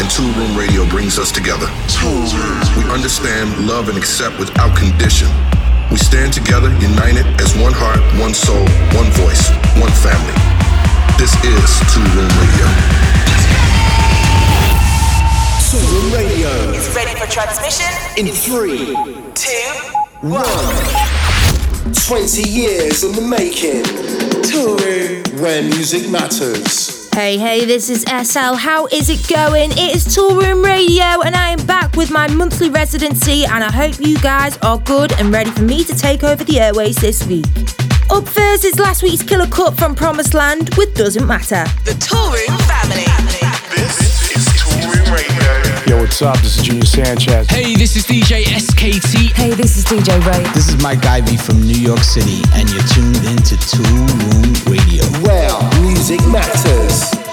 and Toolroom Radio brings us together. We understand, love, and accept without condition. We stand together, united as one heart, one soul, one voice, one family. This is Two Room Radio. Toolroom Radio is ready for transmission in three, two, one. 20 years in the making. Toolroom, where music matters. Hey, hey, this is ESSEL. How is it going? It is Toolroom Radio, and I am back with my monthly residency. And I hope you guys are good and ready for me to take over the airways this week. Up first is last week's Killer Cut from Promised Land with Doesn't Matter. The Tool Room family. What's up? This is Junior Sanchez. Hey, this is DJ SKT. Hey, this is DJ Ray. This is Mike Ivy from New York City, and you're tuned into Toolroom Radio. Where music matters.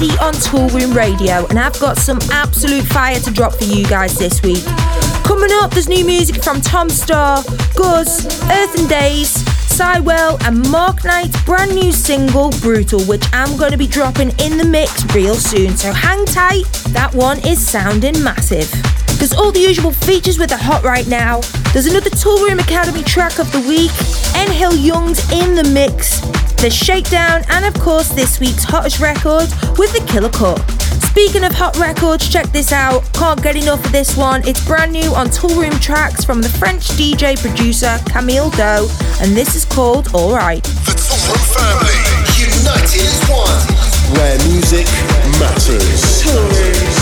Residency on Toolroom Radio, and I've got some absolute fire to drop for you guys this week. Coming up, there's new music from Tom Staar, Guz, Earth N Days, Siwell, and Mark Knight's brand new single, Brutal, which I'm going to be dropping in the mix real soon, so hang tight, that one is sounding massive. There's all the usual features with the hot right now. There's another Toolroom Academy track of the week, Nihil Young's in the mix, the Shakedown, and of course, this week's hottest record with the Killer Cut. Speaking of hot records, check this out. Can't get enough of this one. It's brand new on Toolroom Trax from the French DJ producer Camille Doe, and this is called Alright. The Tool Room family, united as one, where music matters. never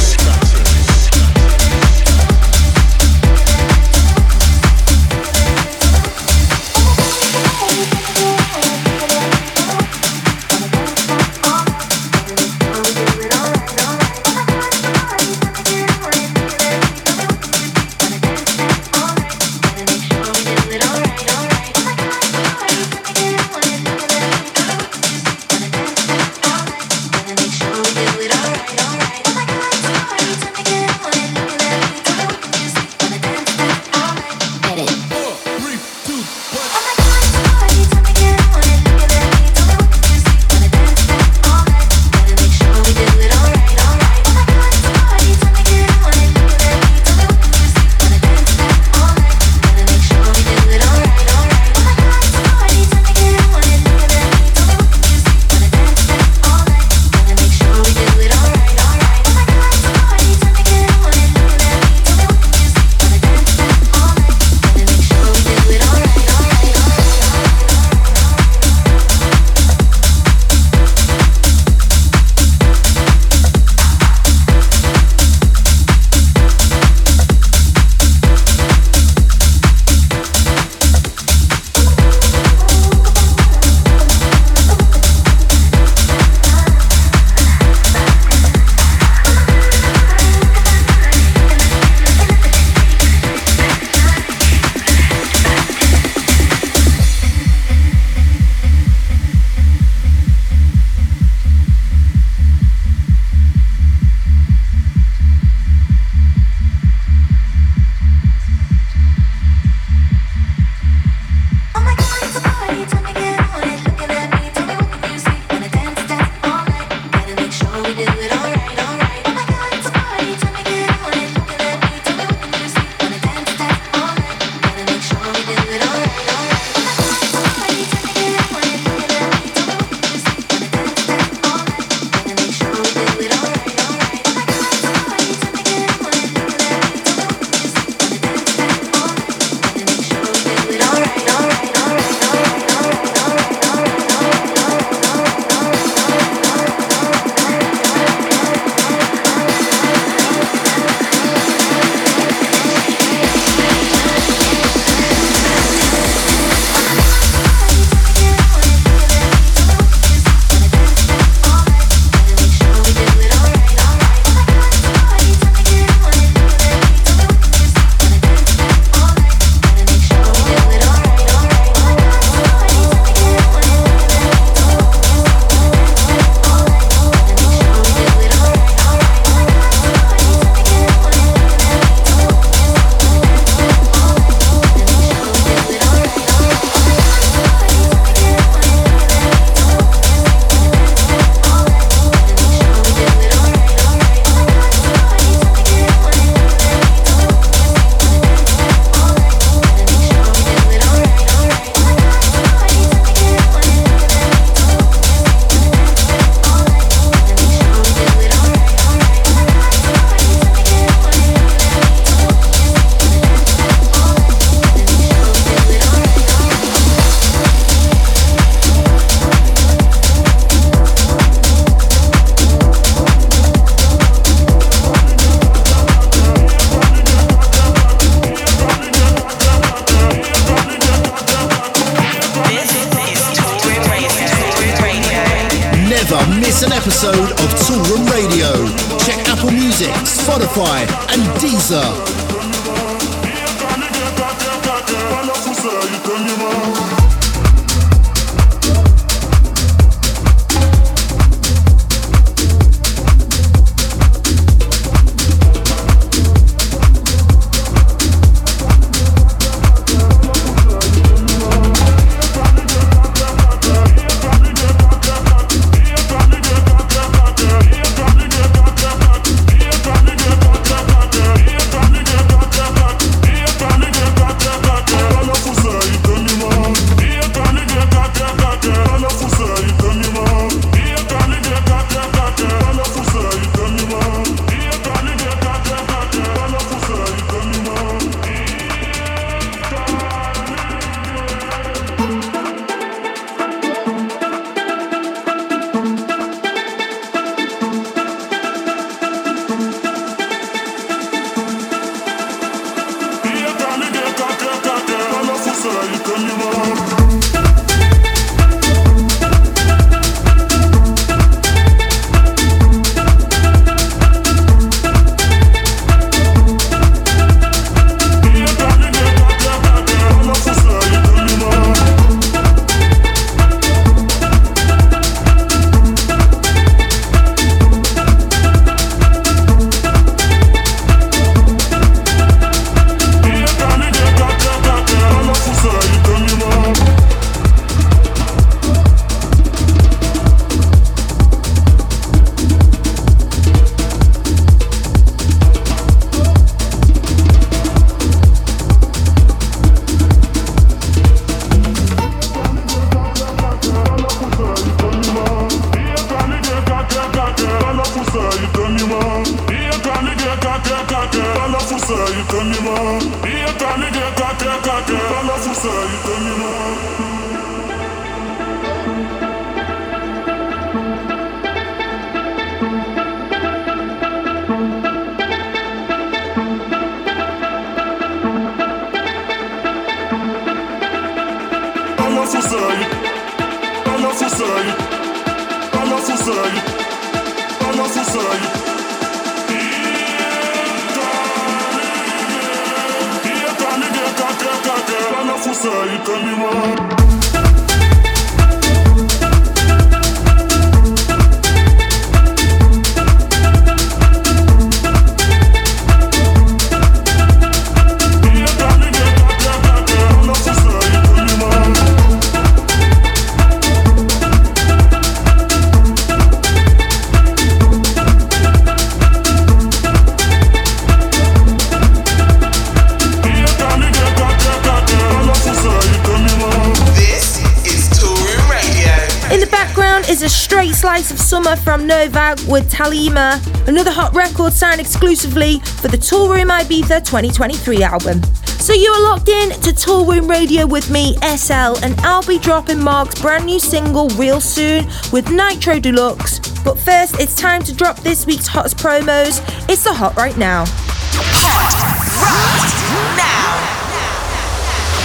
with Talima, another hot record signed exclusively for the Toolroom Ibiza 2023 album. So you are locked in to Toolroom Radio with me, ESSEL, and I'll be dropping Mark's brand new single real soon with Nitro Deluxe. But first, it's time to drop this week's hottest promos. It's the Hot Right Now. Hot Right Now.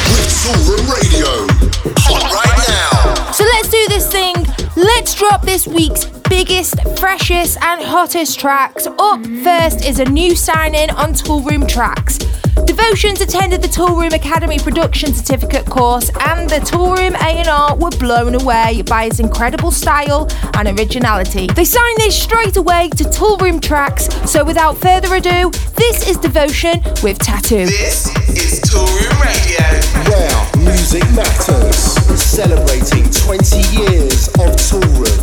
With Toolroom Radio. Hot Right Now. So let's do this thing. Let's drop this week's biggest, freshest, and hottest tracks. Up first is a new signing on Toolroom Trax. Devotionz attended the Toolroom Academy production certificate course and the Toolroom A&R were blown away by his incredible style and originality. They signed this straight away to Toolroom Trax, so without further ado, this is Devotion with Tattoo. This is Toolroom Radio. Where music matters. Celebrating 20 years of Toolroom. Right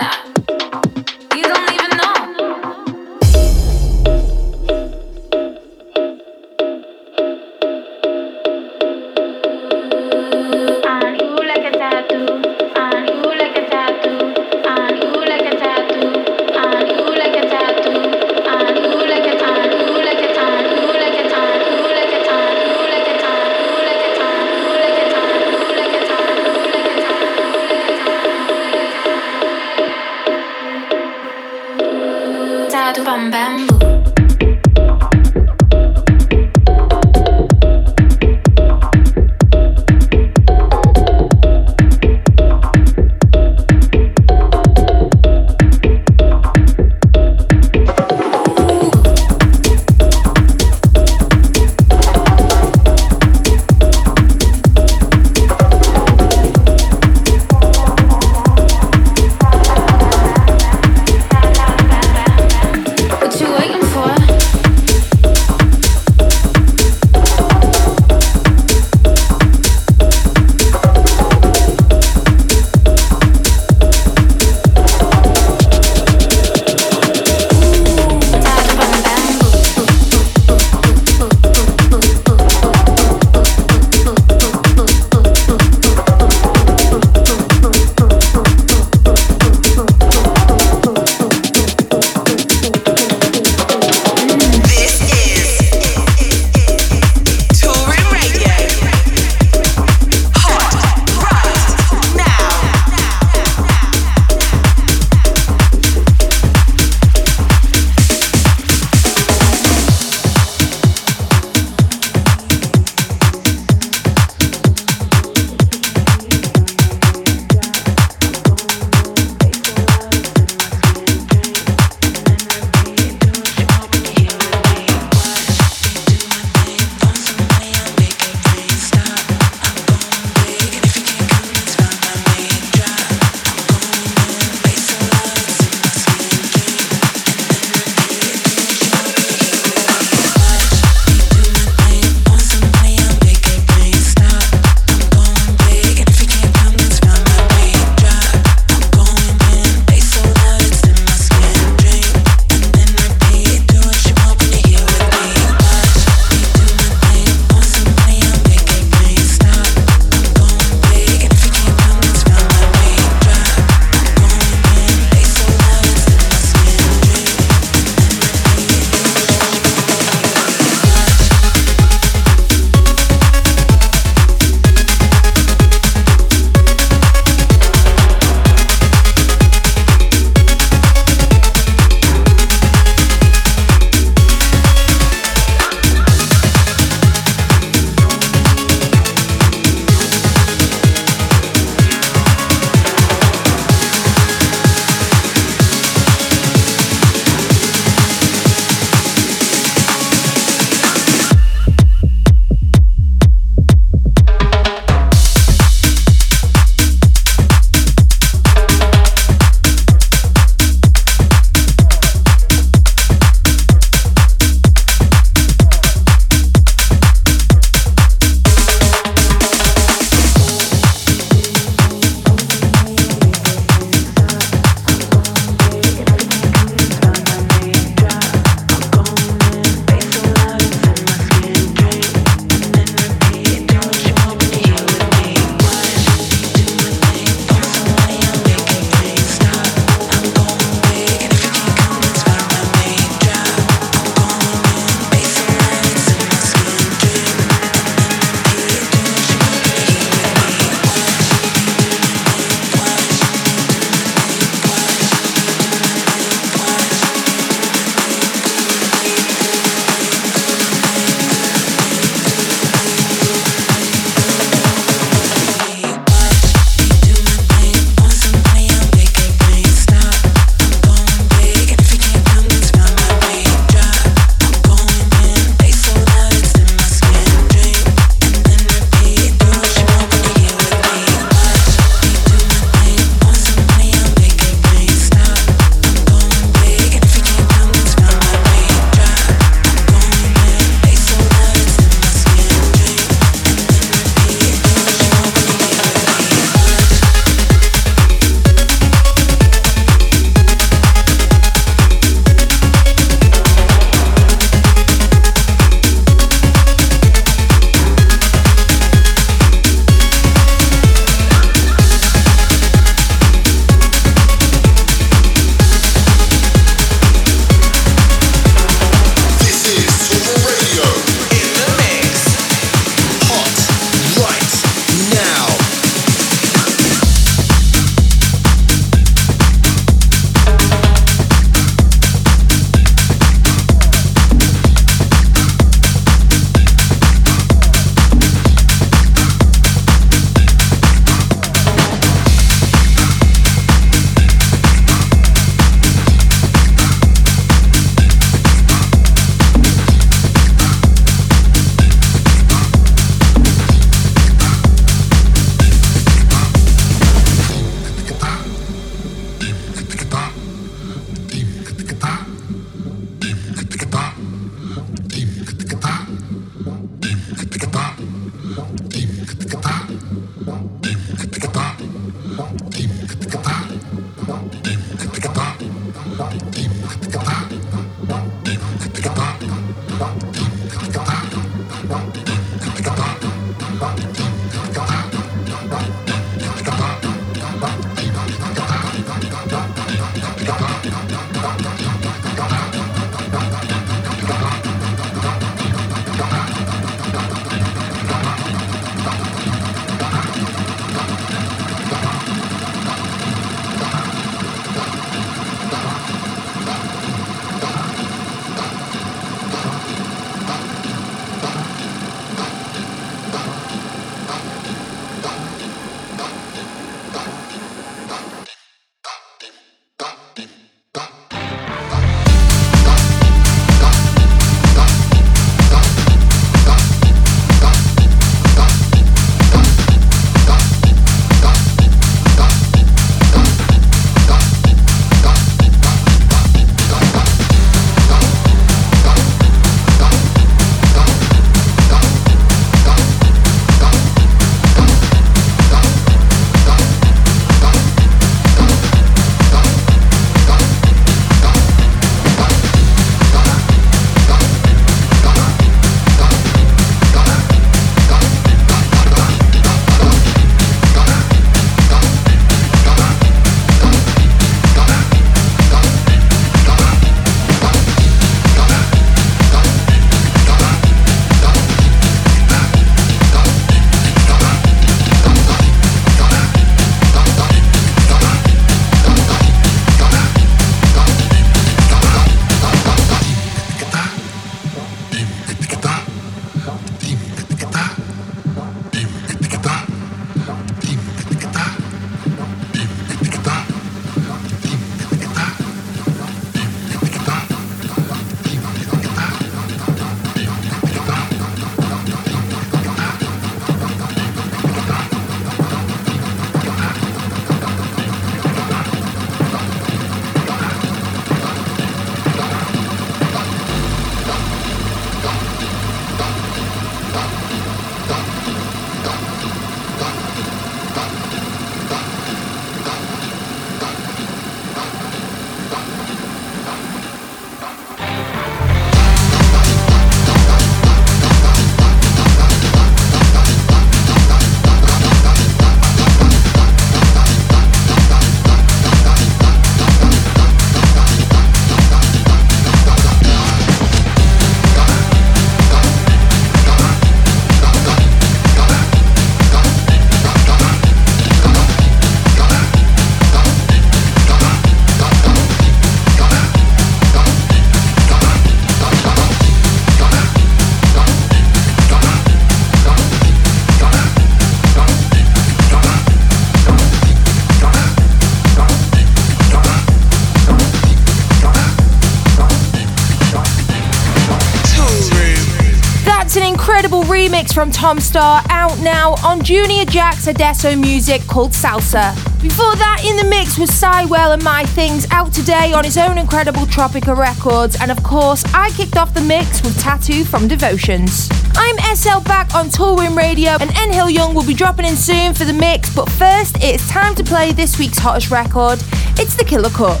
from Tom Staar out now on Junior Jack's Adesso music called Salsa. Before that, in the mix was Siwell and My Things out today on his own incredible Tropica Records, and of course, I kicked off the mix with Tattoo from Devotionz. I'm ESSEL back on Toolroom Radio, and Nihil Young will be dropping in soon for the mix, but first, it's time to play this week's hottest record. It's the Killer Cut.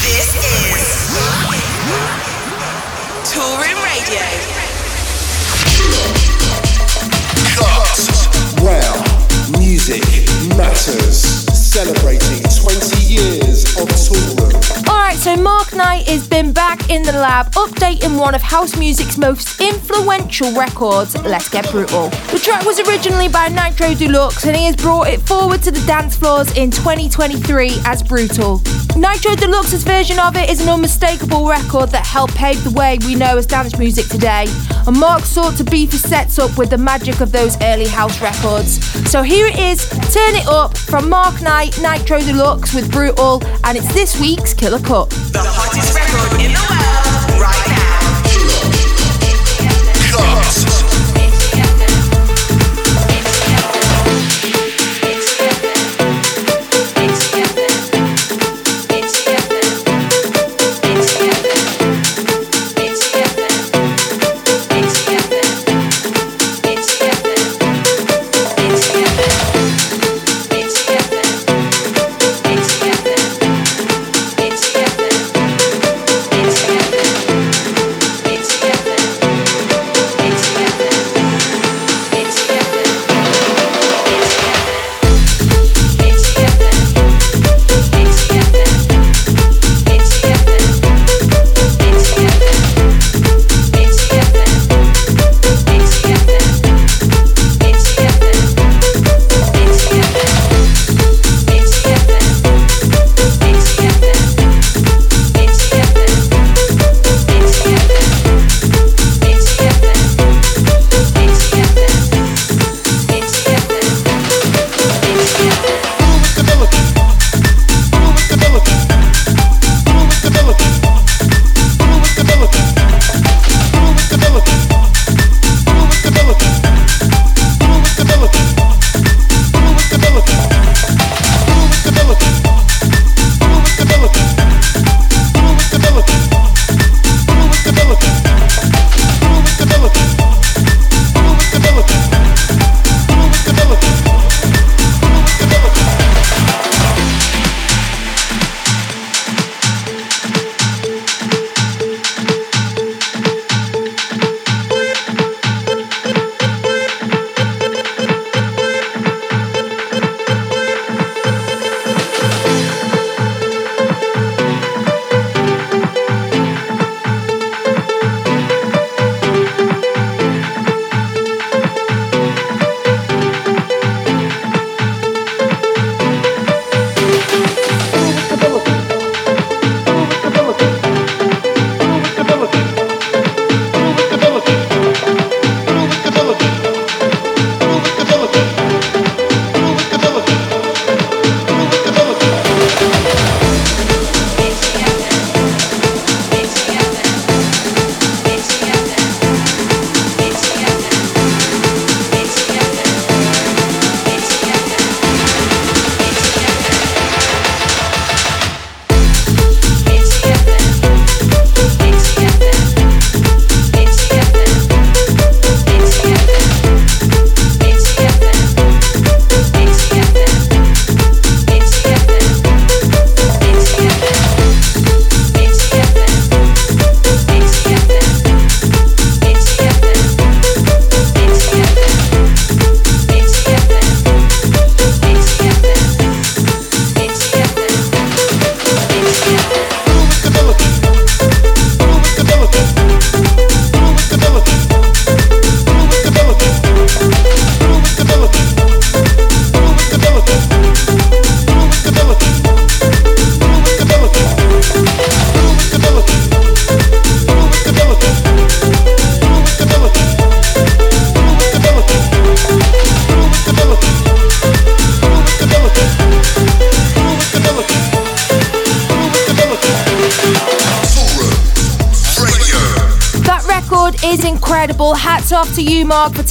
This is Toolroom Radio. Music matters. Celebrating 20 years of Toolroom. Alright, so Mark Knight has been back in the lab updating one of house music's most influential records, Let's Get Brutal. The track was originally by Nitro Deluxe and he has brought it forward to the dance floors in 2023 as Brutal. Nitro Deluxe's version of it is an unmistakable record that helped pave the way we know as dance music today, and Mark sought to beef his sets up with the magic of those early house records. So here it is, Turn It Up from Mark Knight, Nitro Deluxe with Brutal, and it's this week's Killer Cut.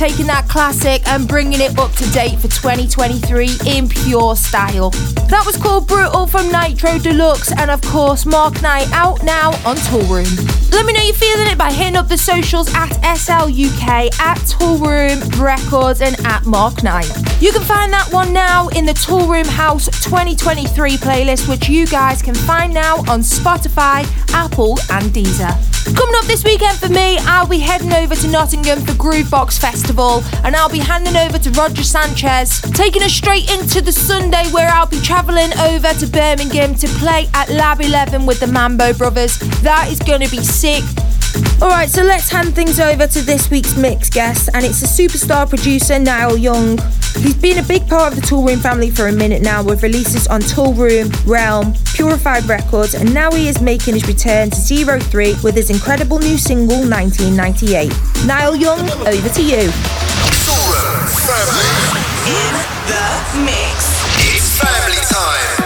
Taking that classic and bringing it up to date for 2023 in pure style. That was called Brutal from Nitro Deluxe, and of course, Mark Knight out now on Toolroom. Let me know you're feeling it by hitting up the socials at SLUK, at Toolroom Records, and at Mark Knight. You can find that one now in the Toolroom House 2023 playlist, which you guys can find now on Spotify, Apple, and Deezer. Coming up this weekend for me, I'll be heading over to Nottingham for Groovebox Festival and I'll be handing over to Roger Sanchez, taking us straight into the Sunday where I'll be travelling over to Birmingham to play at Lab 11 with the Mambo Brothers. That is going to be sick. Alright, so let's hand things over to this week's mix guest, and it's a superstar producer, Nihil Young. He's been a big part of the Toolroom family for a minute now, with releases on Toolroom, Realm, Purified Records, and now he is making his return to Zero Three with his incredible new single 1998. Nihil Young, over to you. Toolroom family. In the mix. It's family time.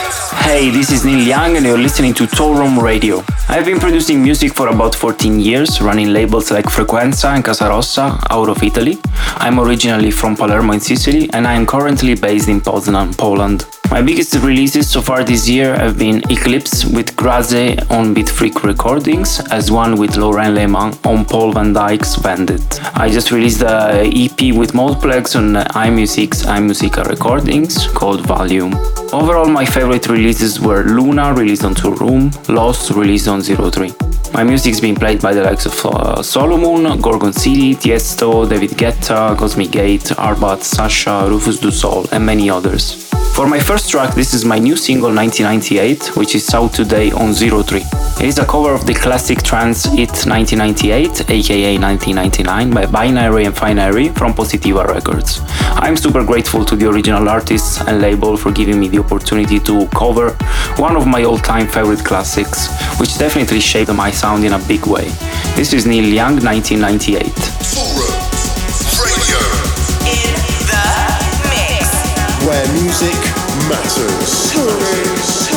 Hey, this is Nihil Young and you're listening to Toolroom Radio. I've been producing music for about 14 years, running labels like Frequenza and Casarossa out of Italy. I'm originally from Palermo in Sicily and I am currently based in Poznan, Poland. My biggest releases so far this year have been Eclipse with Grazze on Beat Freak Recordings, as one with Lauren L'aimant on Paul Van Dyk's Vandit. I just released the EP with Multiplex on iMusic's iMusica Recordings called Volume. Overall, my favorite releases were Luna, released on Toolroom, Lost, released on Zero Three. My music's been played by the likes of uh, Solomun, Gorgon City, Tiesto, David Guetta, Cosmic Gate, Arbat, Sasha, Rufus Du Sol, and many others. For my first track, this is my new single 1998, which is out today on 03. It is a cover of the classic trance It 1998, aka 1999, by Binary and Finary from Positiva Records. I'm super grateful to the original artists and label for giving me the opportunity to cover one of my all-time favorite classics, which definitely shaped my sound in a big way. This is Nihil Young, 1998. Music matters. Toolroom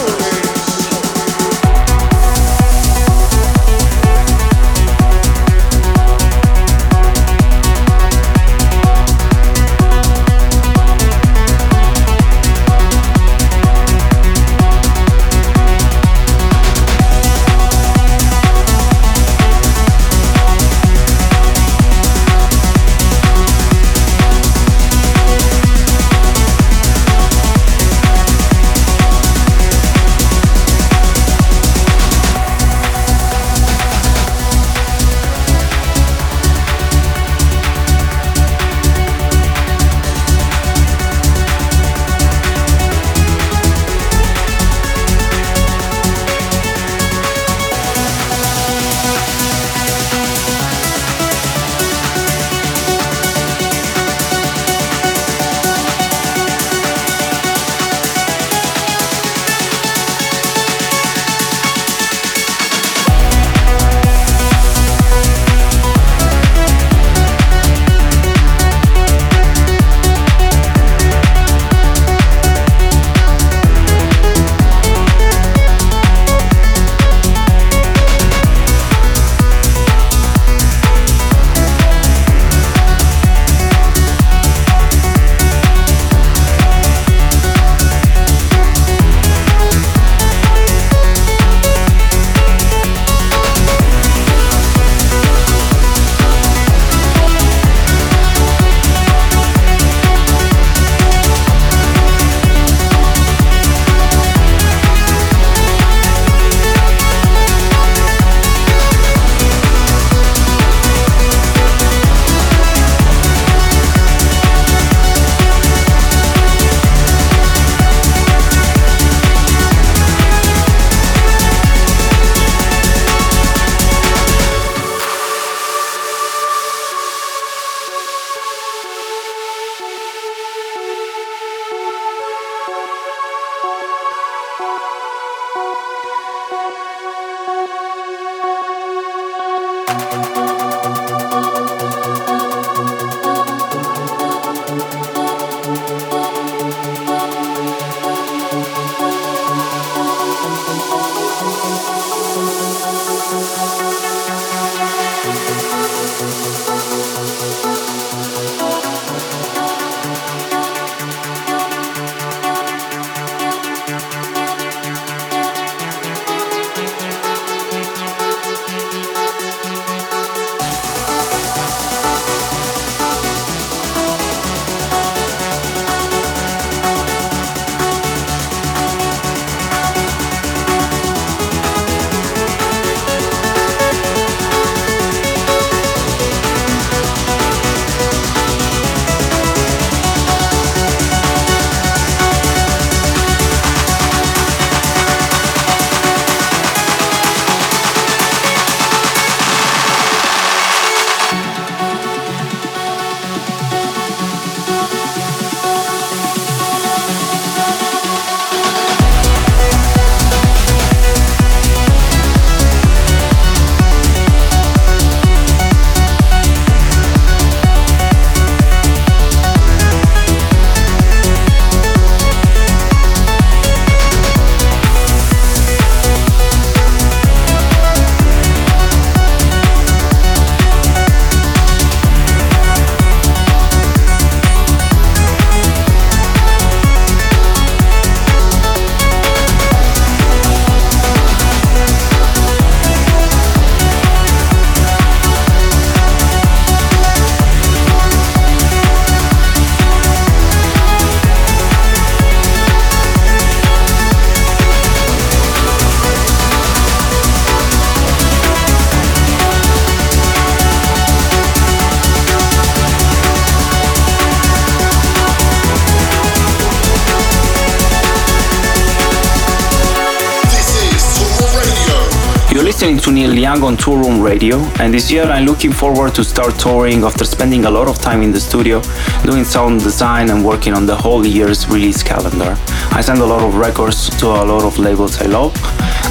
and this year I'm looking forward to start touring after spending a lot of time in the studio doing sound design and working on the whole year's release calendar. I send a lot of records to a lot of labels I love.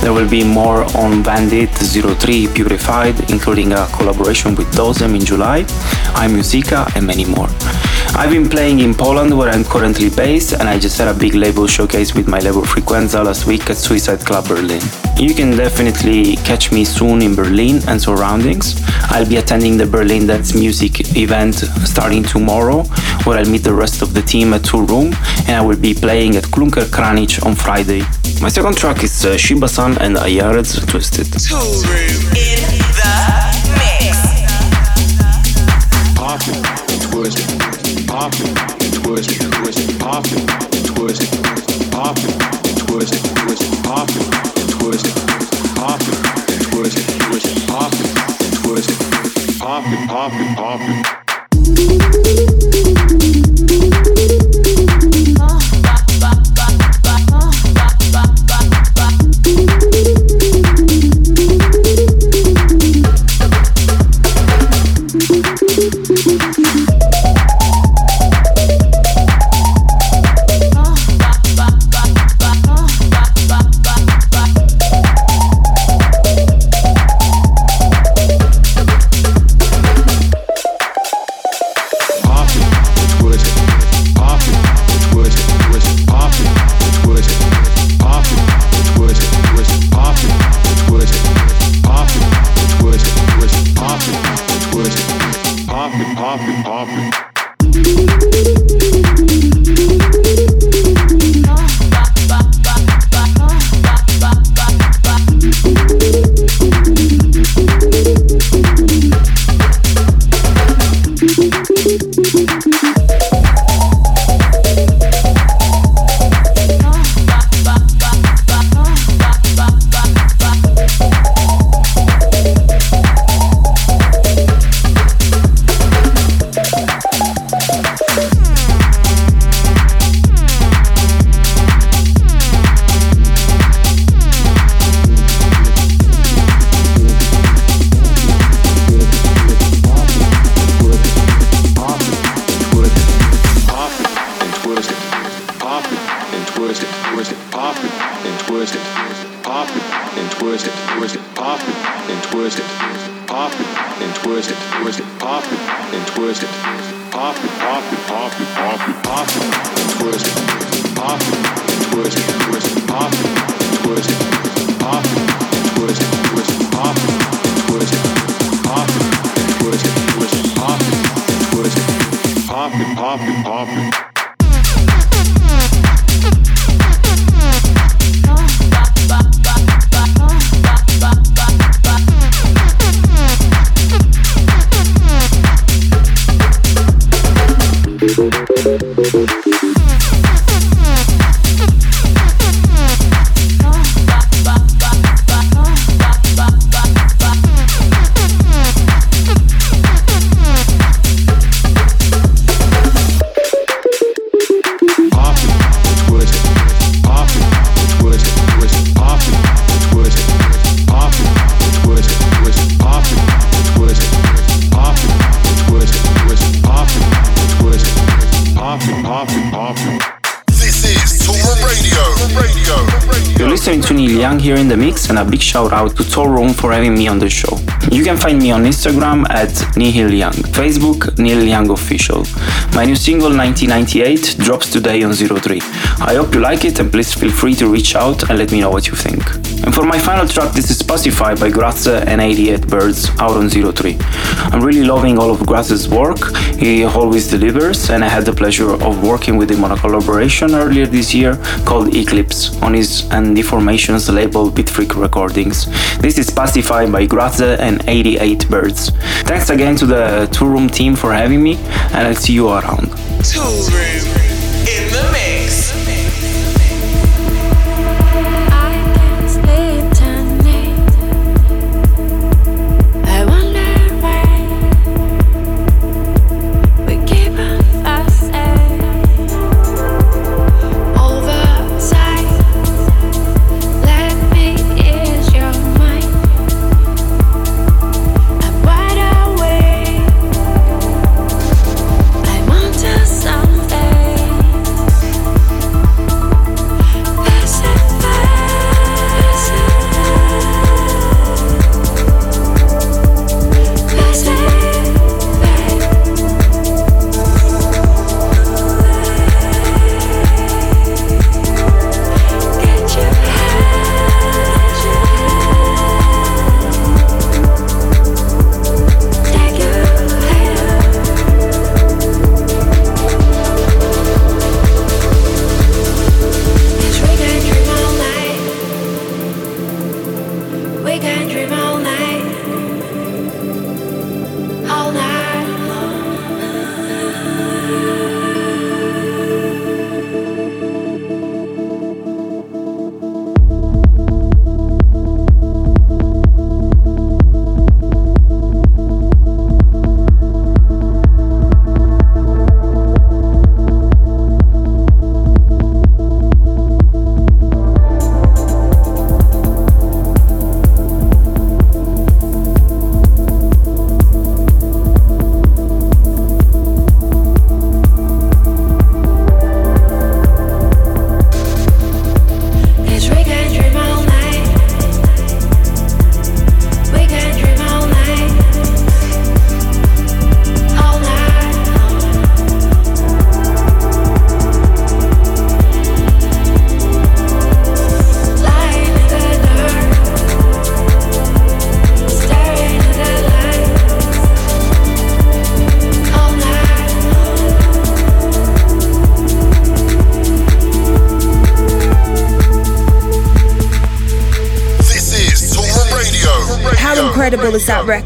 There will be more on Vandit 03 Purified, including a collaboration with Dozem in July, iMusica, and many more. I've been playing in Poland where I'm currently based and I just had a big label showcase with my label Frequenza last week at Suicide Club Berlin. You can definitely catch me soon in Berlin and surroundings. I'll be attending the Berlin Dance Music event starting tomorrow where I'll meet the rest of the team at Toolroom and I will be playing at Klunker Kranich on Friday. My second track is uh, Shiba-san and Ayarez's Twisted. Toolroom in the mix. Pop it, twist it, pop it, pop pop to Toolroom for having me on the show. You can find me on Instagram at Nihil Young, Facebook Nihil Young Official. My new single 1998 drops today on 03. I hope you like it, and please feel free to reach out and let me know what you think. And for my final track, this is Pacify by Grazze and 88 Birds out on 03. I'm really loving all of Grazze's work, he always delivers, and I had the pleasure of working with him on a collaboration earlier this year called Eclipse on his and Deformations label Bitfreak Recordings. This is Pacify by Grazze and 88 Birds. Thanks again to the Toolroom team for having me, and I'll see you around. Toolroom in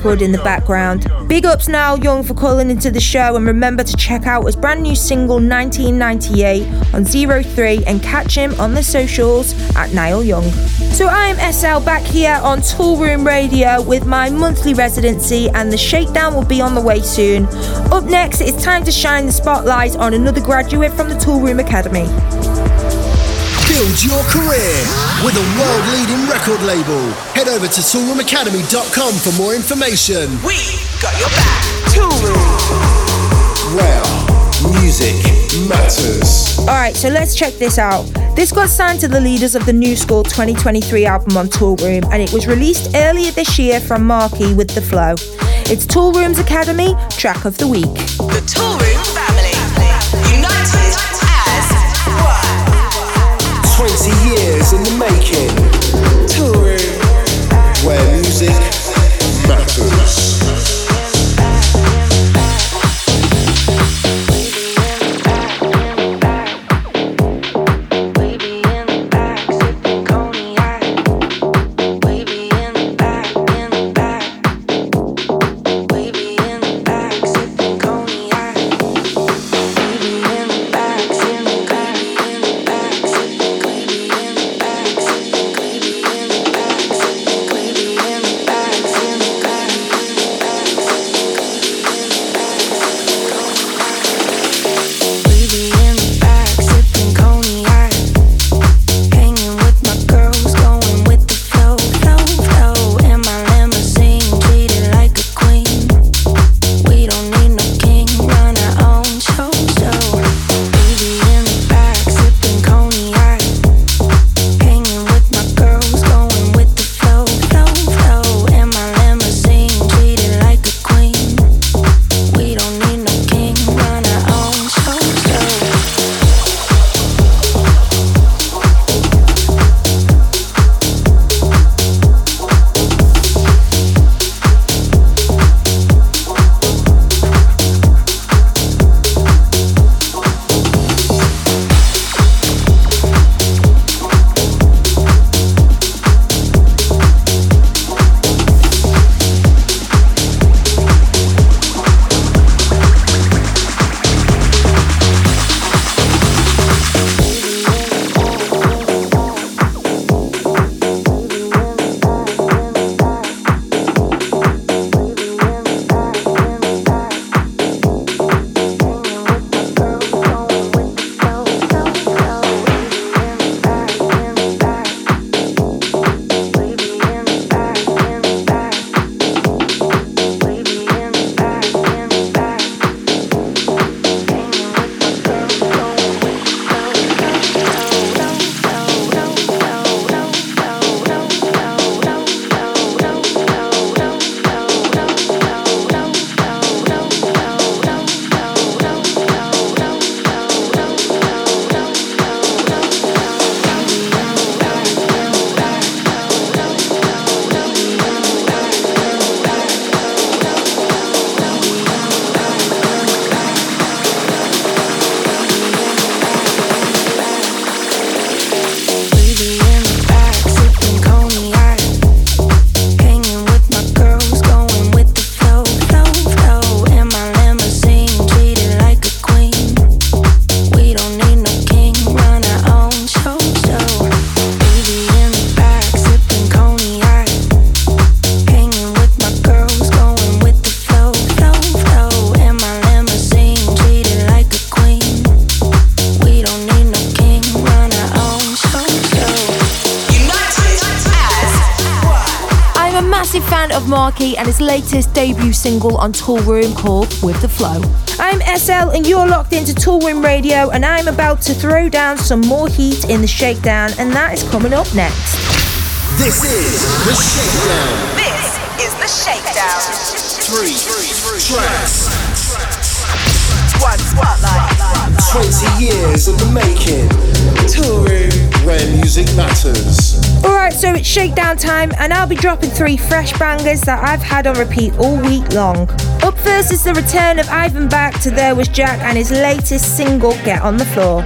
record in the background. Big ups Nihil Young for calling into the show and remember to check out his brand new single 1998 on Zero 03 and catch him on the socials at Nihil Young. So I am ESSEL back here on Toolroom Radio with my monthly residency and the shakedown will be on the way soon. Up next, it's time to shine the spotlight on another graduate from the Toolroom Academy. Build your career with a world leading record label. Head over to toolroomacademy.com for more information. We got your back. Toolroom. Where music matters. Alright, so let's check this out. This got signed to the leaders of the New School 2023 album on Toolroom, and it was released earlier this year from Ma Khe with The Flow. It's Toolroom's Academy Track of the Week. In the making. Single on Toolroom called With the Flow. I'm ESSEL and you're locked into Toolroom Radio and I'm about to throw down some more heat in the shakedown and that is coming up next. This is the Shakedown. This is the Shakedown. Three tracks. One spotlight. 20 years in the making. Touring where music matters. Alright, so it's shakedown time, and I'll be dropping three fresh bangers that I've had on repeat all week long. Up first is the return of Yvvan Back to There Was Jack and his latest single, Get on the Floor.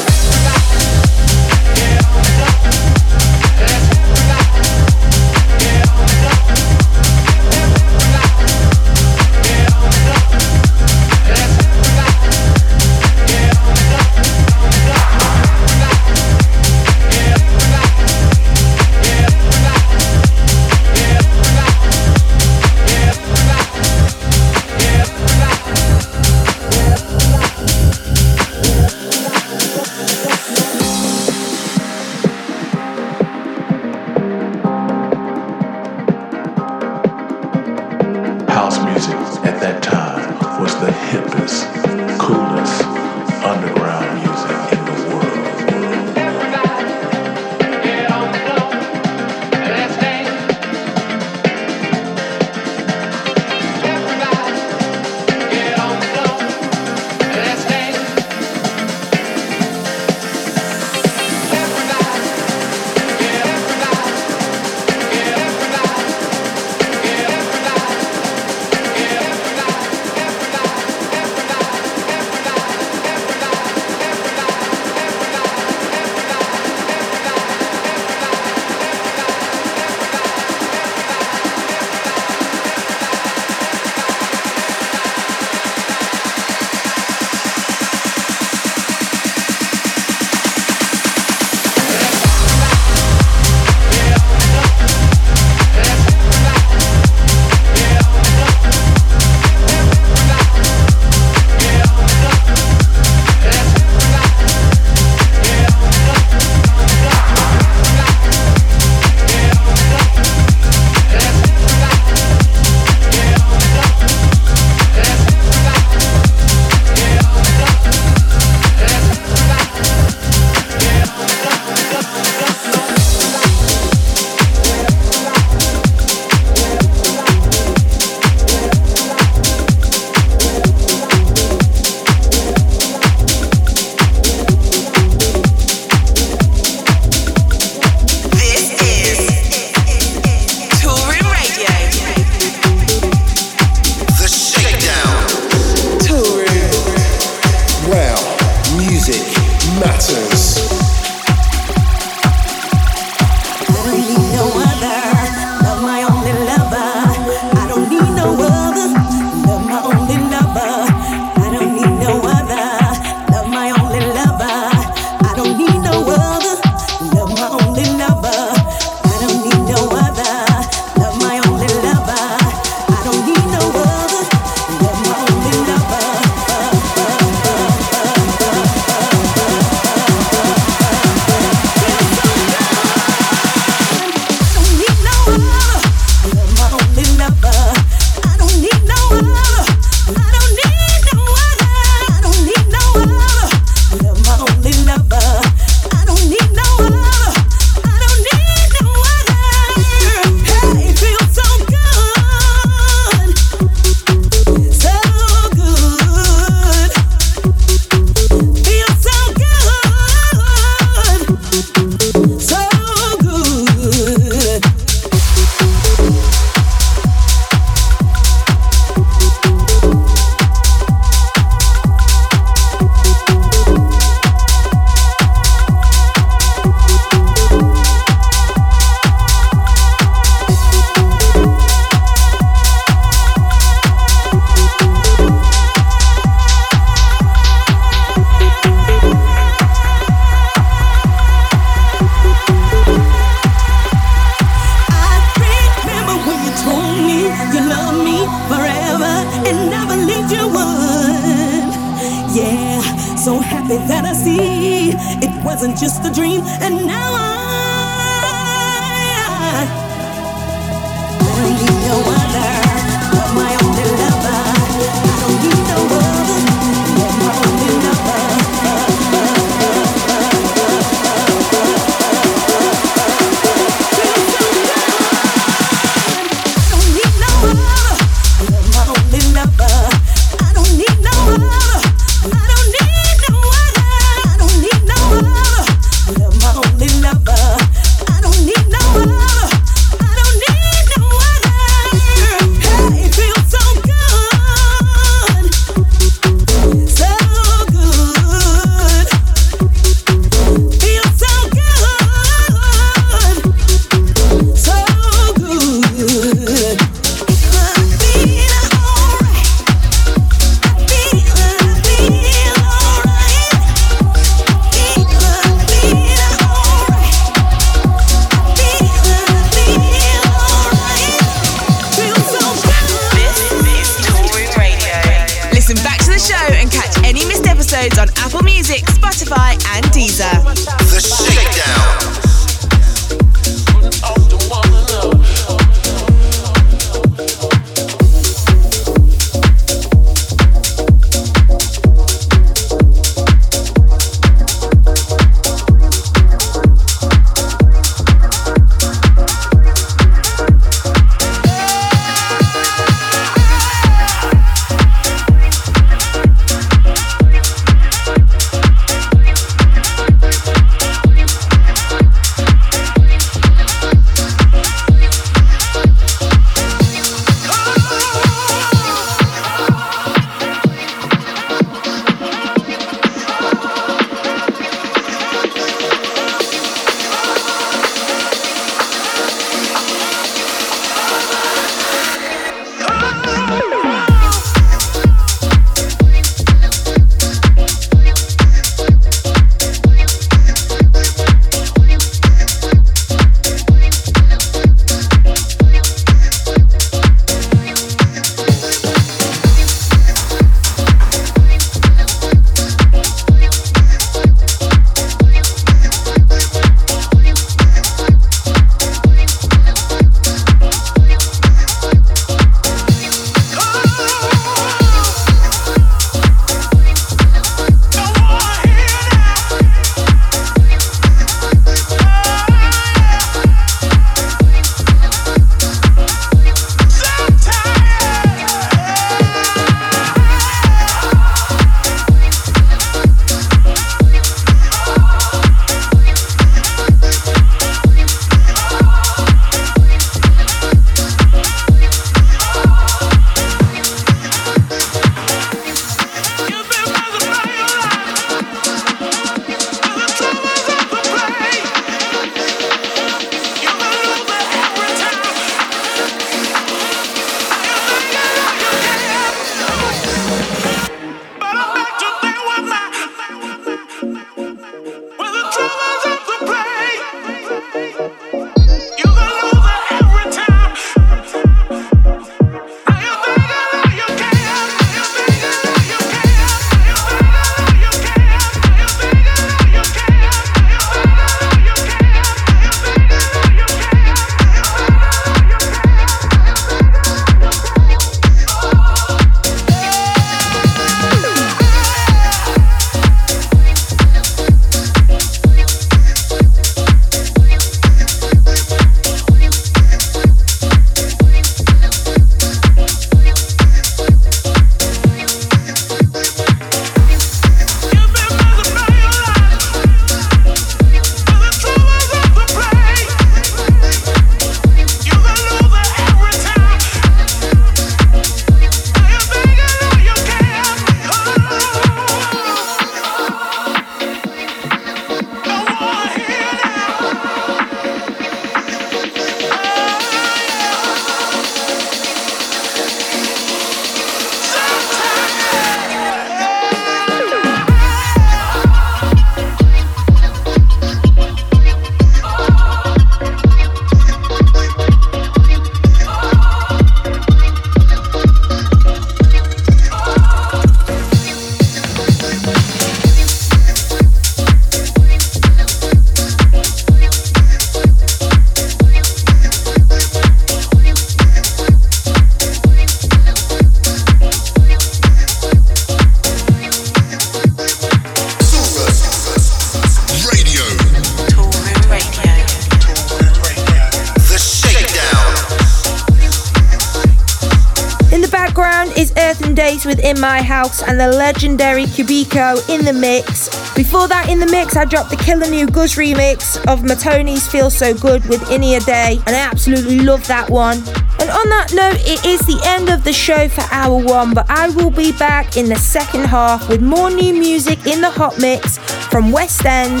My House and the legendary Qubiko in the mix. Before that, in the mix, I dropped the killer new GUZ remix of Matonii's Feel So Good with Inaya Day, and I absolutely love that one. And on that note, it is the end of the show for hour one, but I will be back in the second half with more new music in the hot mix from Westend,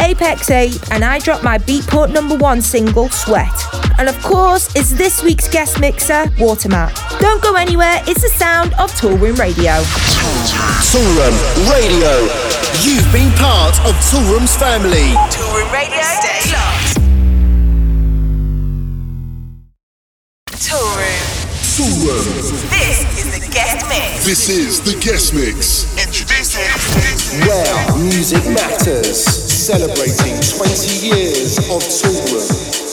Apex 8, and I dropped my Beatport number one single, Sweat. And of course, it's this week's guest mixer, Watermät. Don't go anywhere, it's the sound of Toolroom Radio. Toolroom Radio. You've been part of Toolroom's family. Toolroom Radio. Stay locked. Toolroom. Toolroom. This is the guest mix. This is the guest mix. Introducing. Where music matters. Celebrating 20 years of Toolroom.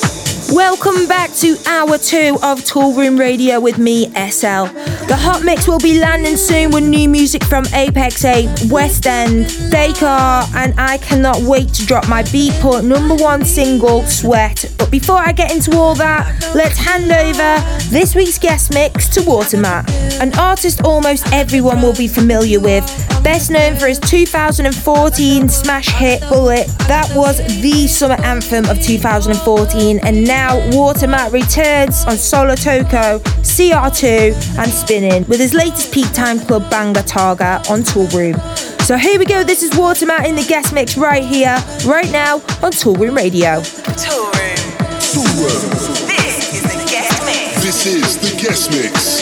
Welcome back to hour two of Toolroom Radio with me, ESSEL. The hot mix will be landing soon with new music from Apex 8, Westend, Dakar, and I cannot wait to drop my Beatport number one single, Sweat. But before I get into all that, let's hand over this week's guest mix to Watermät, an artist almost everyone will be familiar with. Best known for his 2014 smash hit Bullit, that was the summer anthem of 2014, and now Watermät returns on Solo Toko, CR2, and Spinnin' with his latest peak time club banger Targa on Toolroom. So here we go, this is Watermät in the guest mix right here, right now on Toolroom Radio. Toolroom. Toolroom. This is the guest mix. This is the guest mix.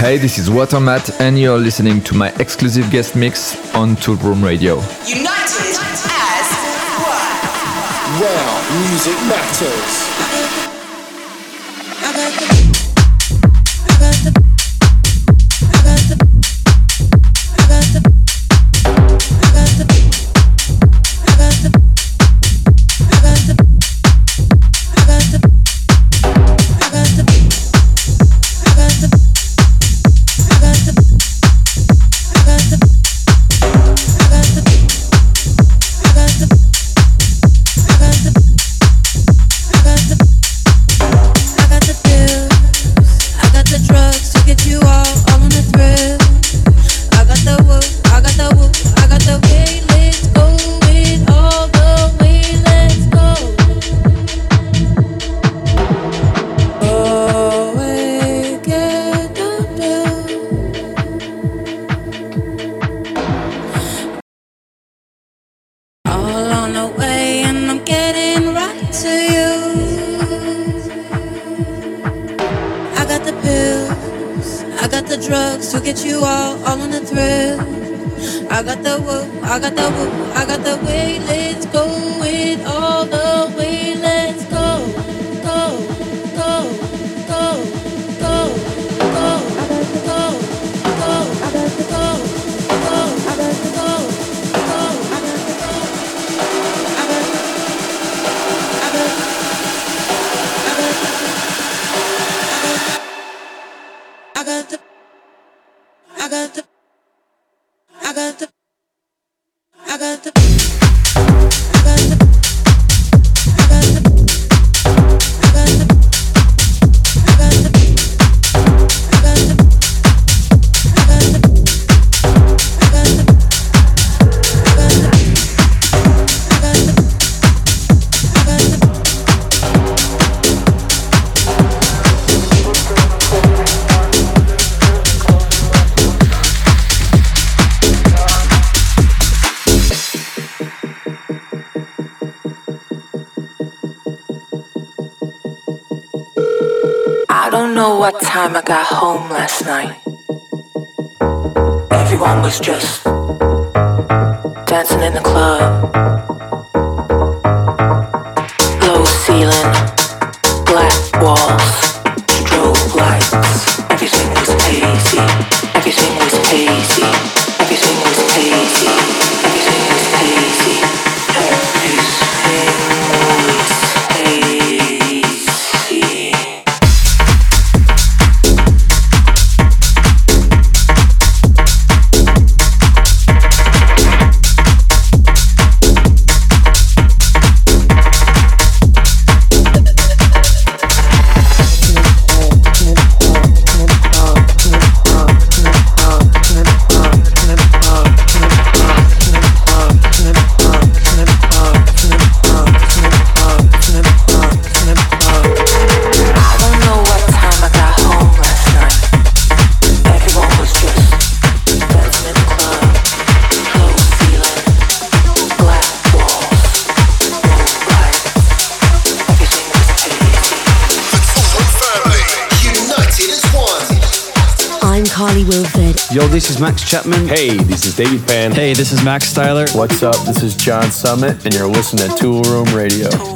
Hey, this is Watermät, and you're listening to my exclusive guest mix on Toolroom Radio. United as one. Where music matters. Black walls. Is Max Chapman. Hey, this is David Pan. Hey, this is Max Styler. What's up? This is John Summit, and you're listening to Toolroom Radio. Toolroom Radio.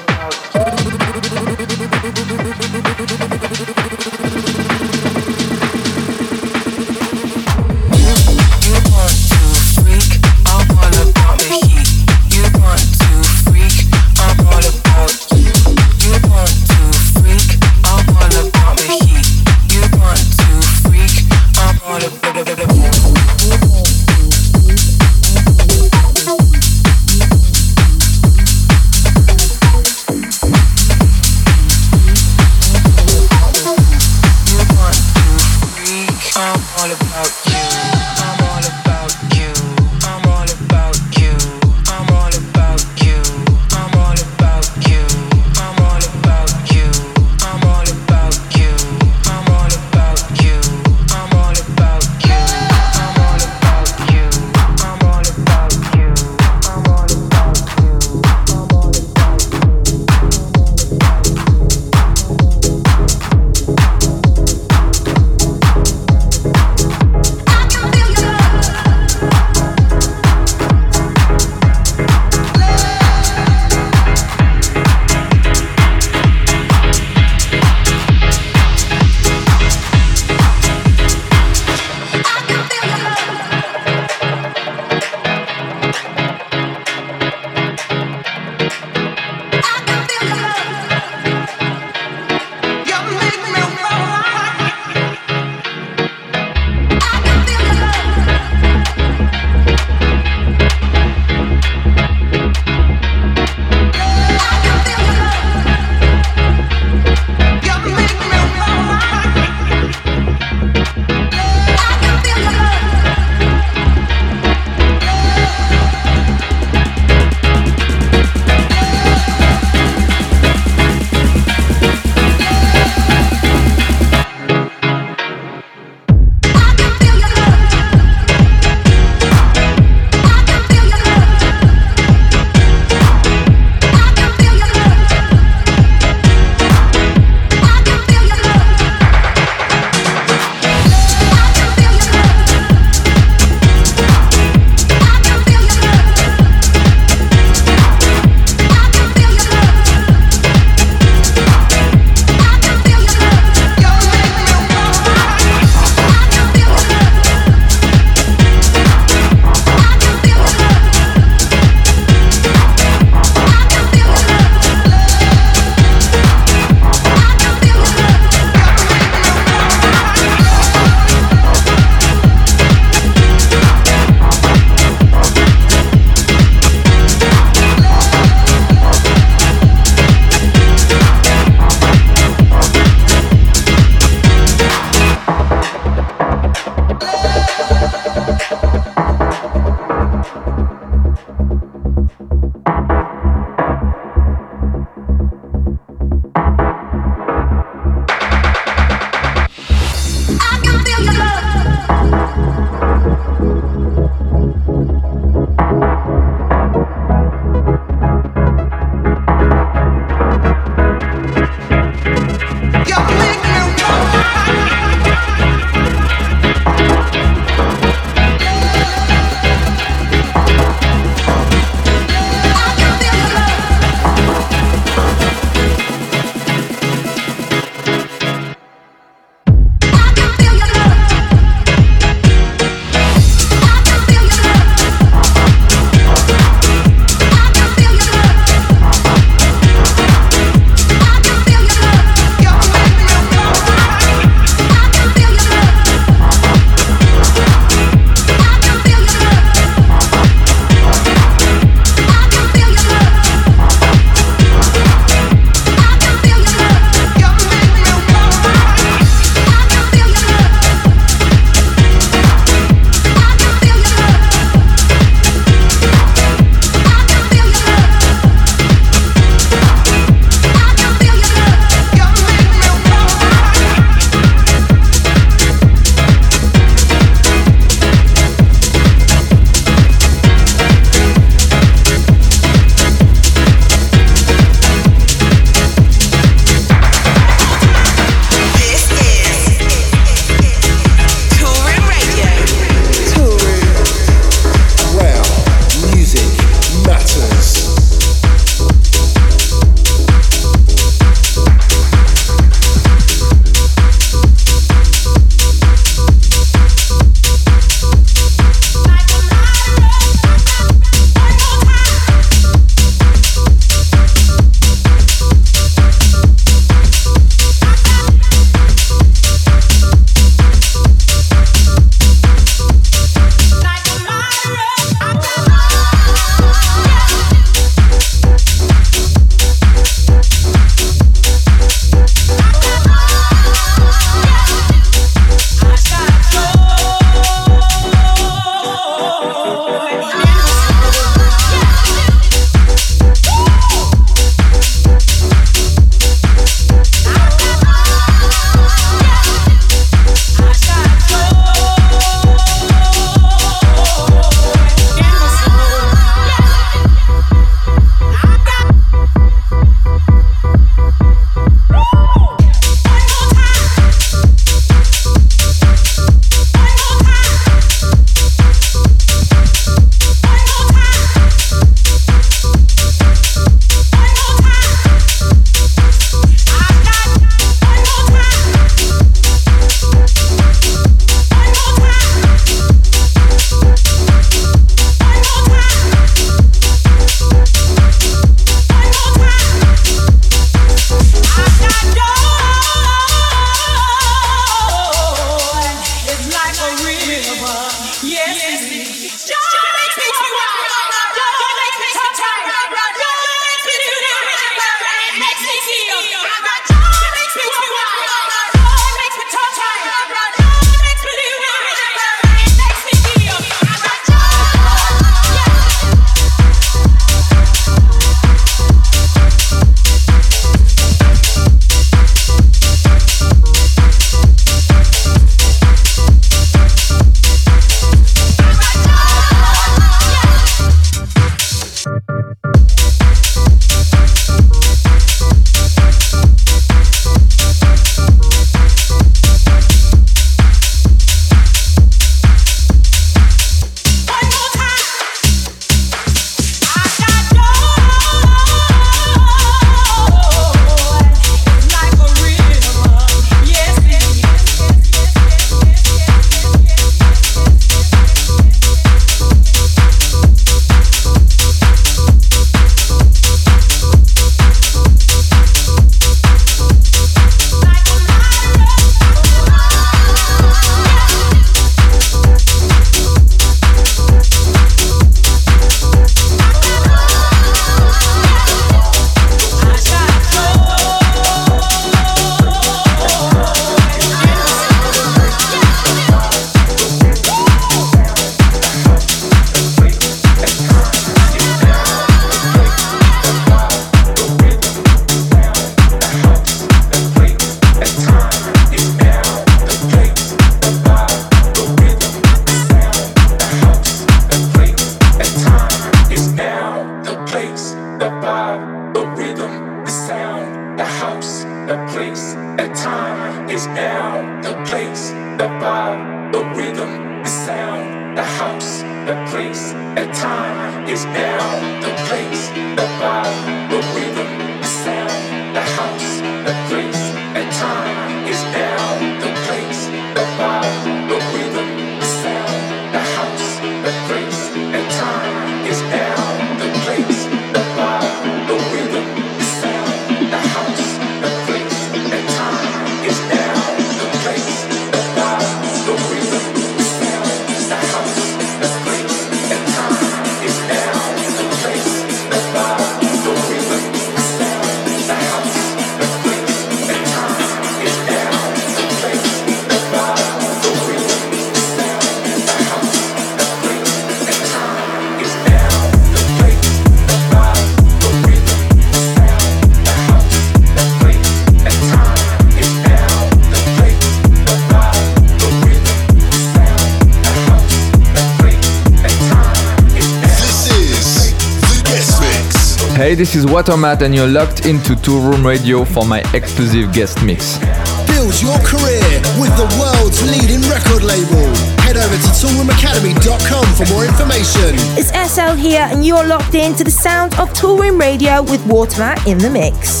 This is Watermät, and you're locked into Toolroom Radio for my exclusive guest mix. Build your career with the world's leading record label. Head over to toolroomacademy.com for more information. It's ESSEL here, and you're locked in to the sound of Toolroom Radio with Watermät in the mix.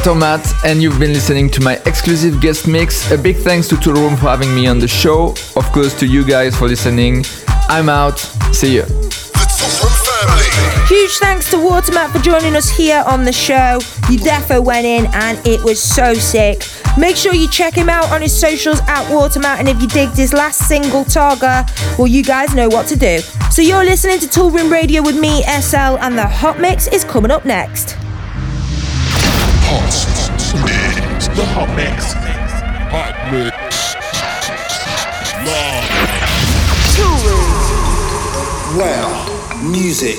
Hey, this is Watermät, and you've been listening to my exclusive guest mix. A big thanks to Toolroom for having me on the show. Of course, to you guys for listening. I'm out. See you. Huge thanks to Watermät for joining us here on the show. You defo went in and it was so sick. Make sure you check him out on his socials at Watermät, and if you digged his last single, Targa, well, you guys know what to do. So you're listening to Toolroom Radio with me, ESSEL, and the Hot Mix is coming up next. The Hot Mix. Hot Mix. Wow, music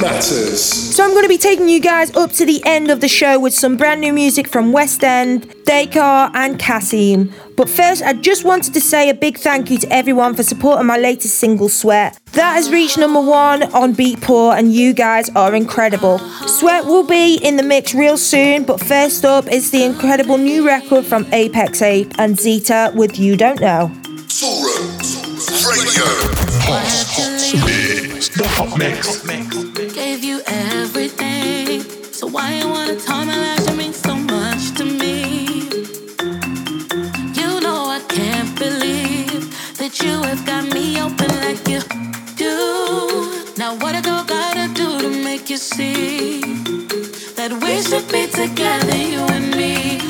matters. So I'm going to be taking you guys up to the end of the show with some brand new music from Westend, Dakar, and Kasim. But first, I just wanted to say a big thank you to everyone for supporting my latest single, Sweat. That has reached number one on Beatport, and you guys are incredible. Sweat will be in the mix real soon, but first up is the incredible new record from Apex Ape and Zeta with You Don't Know. The Hot Mix. Gave you everything. So why you wanna tell my life to mean so much to me? You know I can't believe that you have got me open like you do. Now what a girl gotta do to make you see that we should be together, you and me.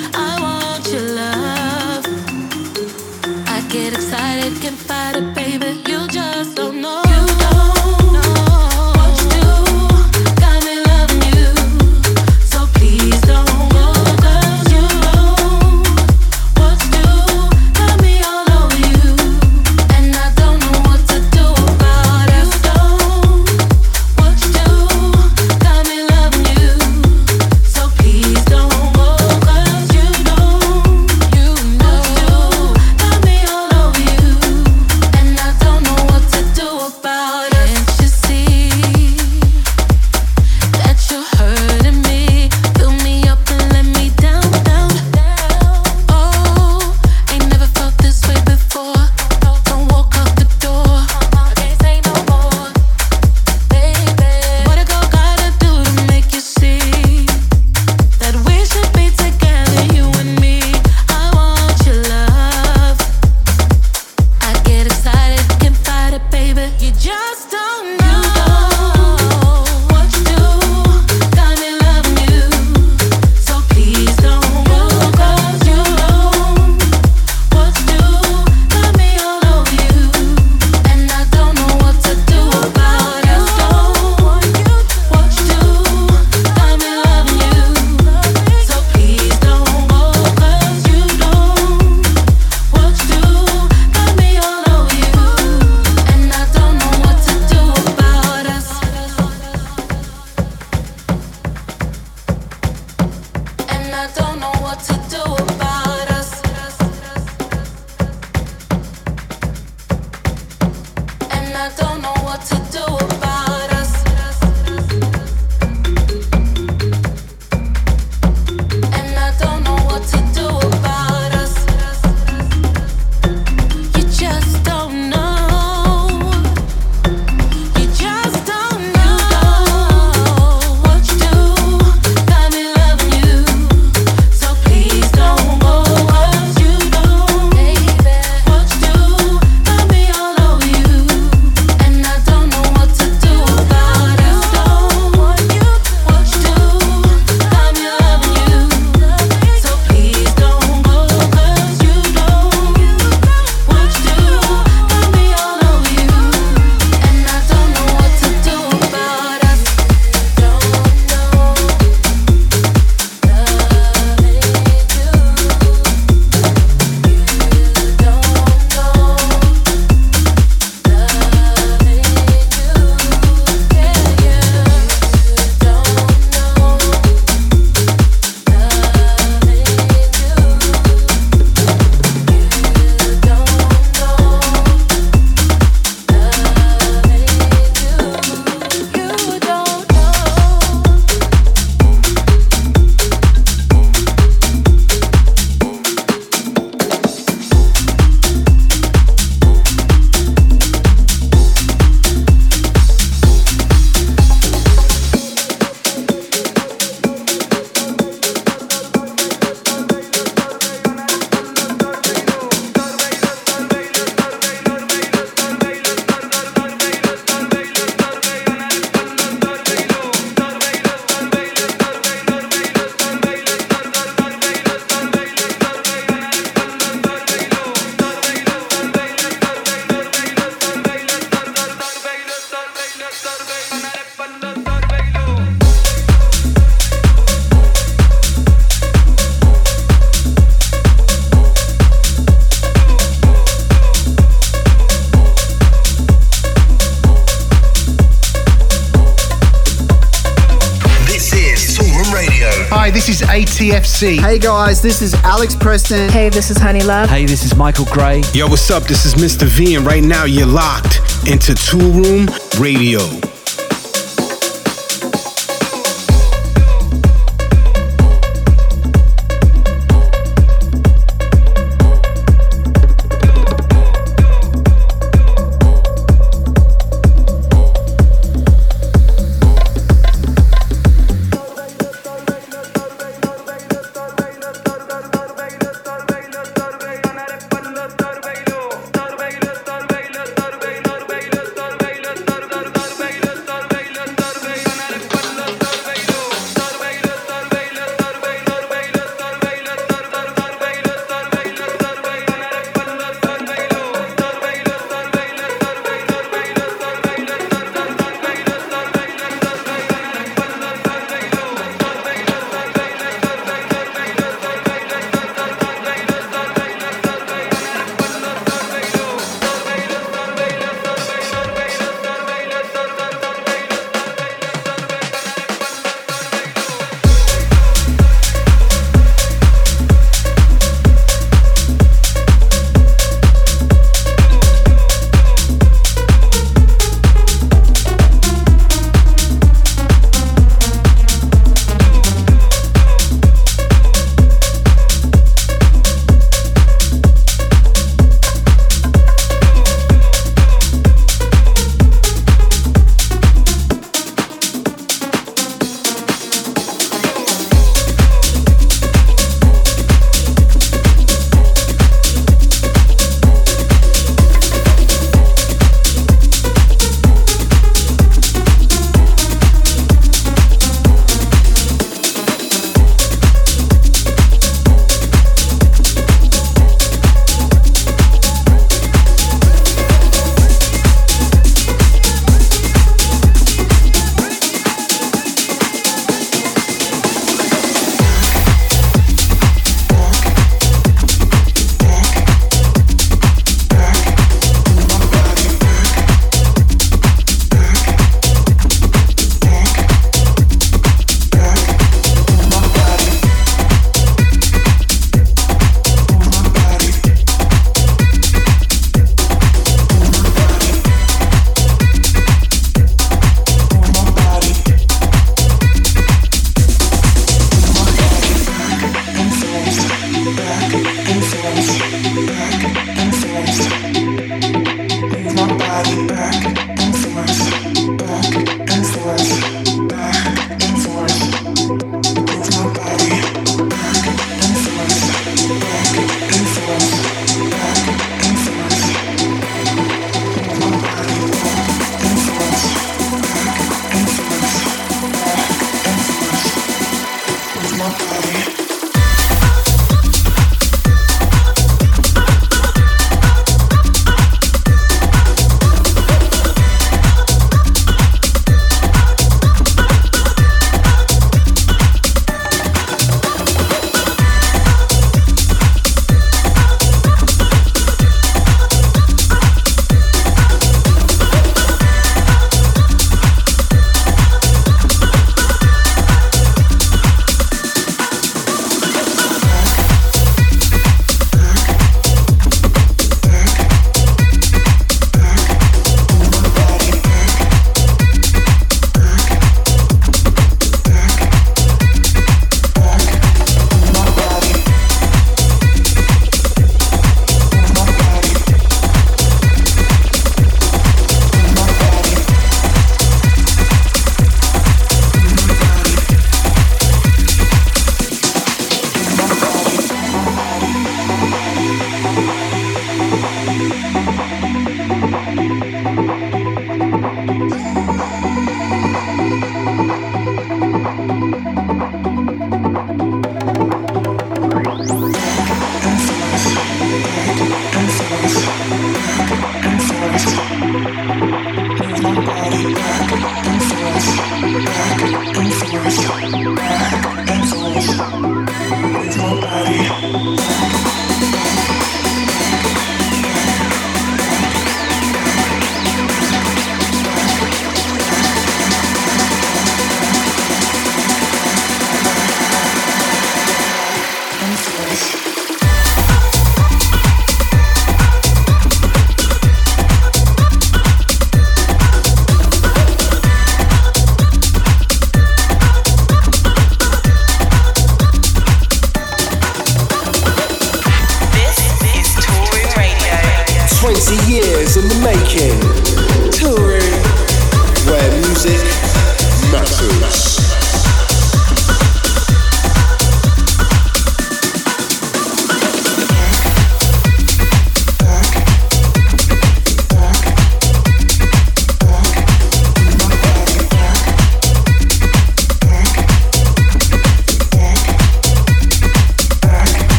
TFC. Hey guys, this is Alex Preston. Hey, this is Honey Love. Hey, this is Michael Gray. Yo, what's up? This is Mr. V, and right now you're locked into Two Toolroom Radio.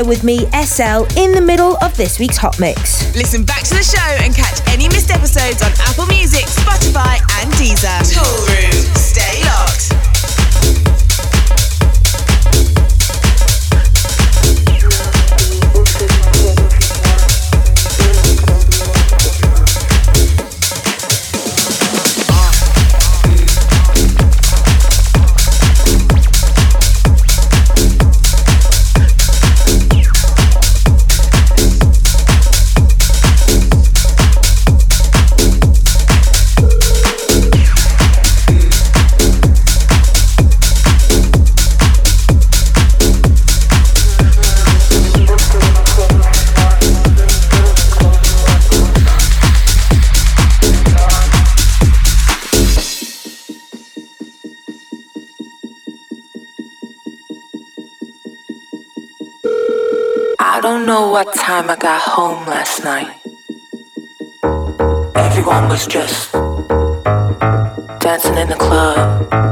Radio with me, ESSEL, in the middle of this week's Hot Mix. Listen back to the show and catch any missed episodes on Apple Music, Spotify, and Deezer. Toolroom, stay locked. know what time I got home last night. Everyone was just dancing in the club.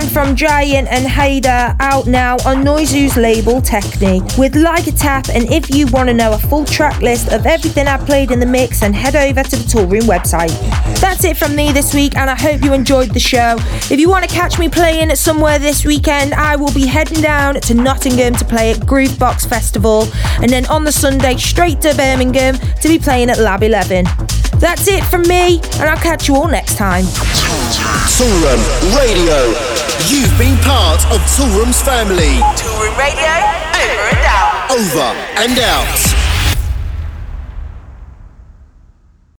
From Giant and Hader out now on Noizu's label Techni with Like a Tap. And if you want to know a full track list of everything I played in the mix, then head over to the Toolroom website. That's it from me this week, and I hope you enjoyed the show. If you want to catch me playing somewhere this weekend, I will be heading down to Nottingham to play at Groovebox Festival, and then on the Sunday straight to Birmingham to be playing at Lab 11. That's it from me, and I'll catch you all next time. Toolroom Radio. You've been part of Toolroom's family. Toolroom Radio, over and out. Over and out.